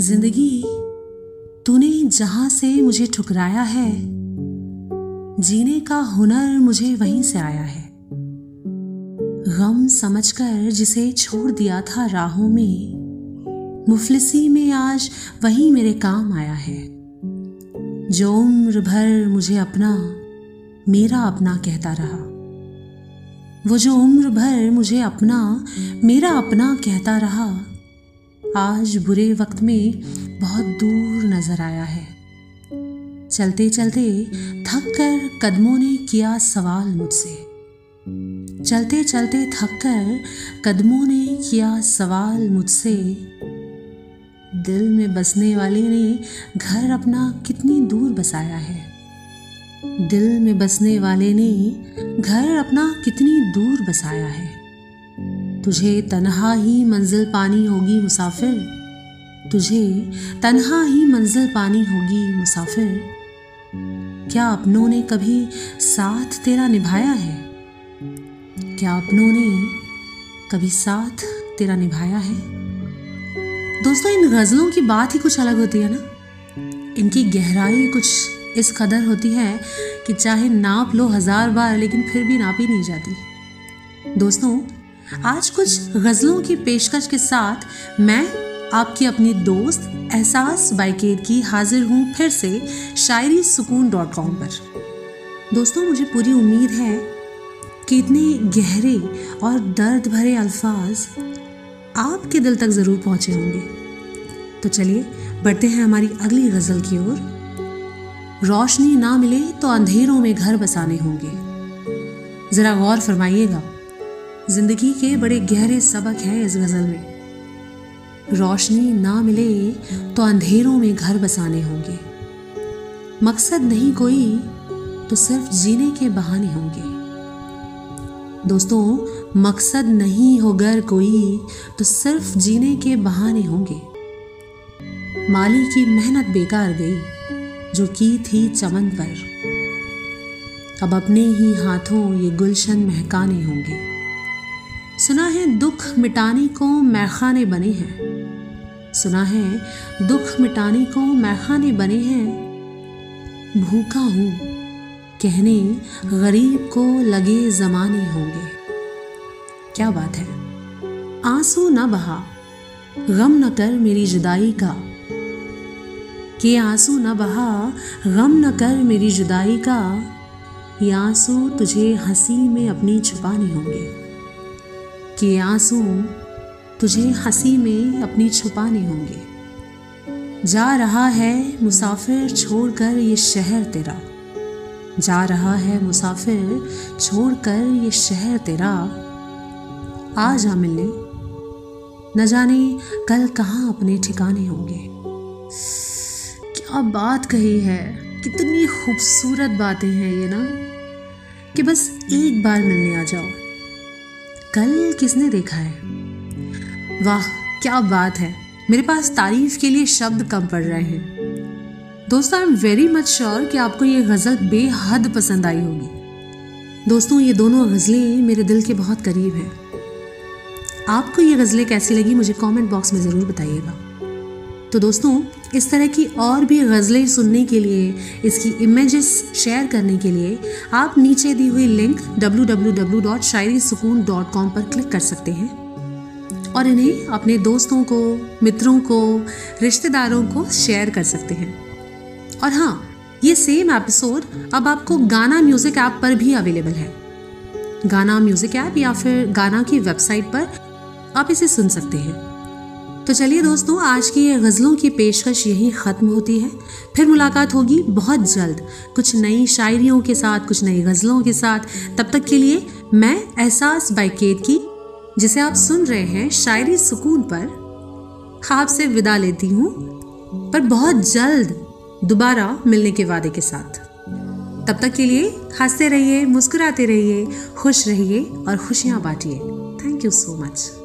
ज़िंदगी तूने जहाँ से मुझे ठुकराया है, जीने का हुनर मुझे वहीं से आया है। गम समझकर जिसे छोड़ दिया था राहों में, मुफलिसी में आज वही मेरे काम आया है। जो उम्र भर मुझे अपना, मेरा अपना कहता रहा, वो जो उम्र भर मुझे अपना, मेरा अपना कहता रहा आज बुरे वक्त में बहुत दूर नज़र आया है। चलते चलते थक कर कदमों ने किया सवाल मुझसे। चलते चलते थक कर कदमों ने किया सवाल मुझसे। दिल में बसने वाले ने घर अपना कितनी दूर बसाया है। दिल में बसने वाले ने घर अपना कितनी दूर बसाया है। तुझे तनहा ही मंजिल पानी होगी मुसाफिर। तुझे तनहा ही मंजिल पानी होगी मुसाफिर। क्या अपनों ने कभी साथ तेरा निभाया है? क्या अपनों ने कभी साथ तेरा निभाया है? दोस्तों, इन गज़लों की बात ही कुछ अलग होती है ना? इनकी गहराई कुछ इस कदर होती है कि चाहे नाप लो हज़ार बार, लेकिन फिर भी नापी नहीं जाती। दोस्तों आज कुछ गज़लों की पेशकश के साथ मैं आपकी अपनी दोस्त एहसास बाइकेर की हाजिर हूँ फिर से शायरी सुकून डॉट कॉम पर। दोस्तों, मुझे पूरी उम्मीद है कि इतने गहरे और दर्द भरे अल्फाज आपके दिल तक ज़रूर पहुँचे होंगे। तो चलिए, बढ़ते हैं हमारी अगली गज़ल की ओर। रोशनी ना मिले तो अंधेरों में घर बसाने होंगे। ज़रा गौर फरमाइएगा। ज़िंदगी के बड़े गहरे सबक हैं इस गज़ल में। रोशनी ना मिले तो अंधेरों में घर बसाने होंगे। मकसद नहीं कोई तो सिर्फ़ जीने के बहाने होंगे। दोस्तों, मकसद नहीं हो घर कोई तो सिर्फ़ जीने के बहाने होंगे। माली की मेहनत बेकार गई, जो की थी चमन पर। अब अपने ही हाथों ये गुलशन महकाने होंगे। सुना है, दुख मिटाने को मैखाने बने हैं। सुना है, दुख मिटाने को मैखाने बने हैं। भूखा हूँ, कहने गरीब को लगे जमाने होंगे। क्या बात है। आँसू न बहा, गम न कर मेरी जुदाई का। के आँसू न बहा, गम न कर मेरी जुदाई का। ये आँसू तुझे हँसी में अपनी छुपाने होंगे। कि आँसू तुझे हँसी में अपनी छुपाने होंगे। जा रहा है मुसाफिर छोड़कर ये शहर तेरा। जा रहा है मुसाफिर छोड़कर ये शहर तेरा। आ जा मिलने। न जाने कल कहाँ अपने ठिकाने होंगे। क्या बात कही है। कितनी खूबसूरत बातें हैं ये ना। कि बस एक बार मिलने आ जाओ। कल किसने देखा है? वाह, क्या बात है। मेरे पास तारीफ़ के लिए शब्द कम पड़ रहे हैं। दोस्तों I am very much sure कि आपको ये गज़ल बेहद पसंद आई होगी। दोस्तों, ये दोनों गज़लें मेरे दिल के बहुत करीब हैं। आपको ये गज़लें कैसी लगी, मुझे कमेंट बॉक्स में ज़रूर बताइएगा। तो दोस्तों, इस तरह की और भी गज़लें सुनने के लिए, इसकी इमेजेस शेयर करने के लिए, आप नीचे दी हुई लिंक www.शायरीसुकून.com पर क्लिक कर सकते हैं। और इन्हें अपने दोस्तों को, मित्रों को, रिश्तेदारों को शेयर कर सकते हैं। और हाँ ये सेम एपिसोड अब आपको गाना म्यूज़िक ऐप पर भी अवेलेबल है। गाना म्यूज़िक ऐप या फिर गाना की वेबसाइट पर आप इसे सुन सकते हैं। तो चलिए दोस्तों, आज की ये गज़लों की पेशकश यही ख़त्म होती है। फिर मुलाकात होगी बहुत जल्द, कुछ नई शायरियों के साथ, कुछ नई गज़लों के साथ। तब तक के लिए मैं एहसास बाइकेत की, जिसे आप सुन रहे हैं शायरी सुकून पर, आपसे विदा लेती हूँ। पर बहुत जल्द दोबारा मिलने के वादे के साथ। तब तक के लिए हँसते रहिए, मुस्कुराते रहिए, खुश रहिए और खुशियाँ बांटिए। Thank you so much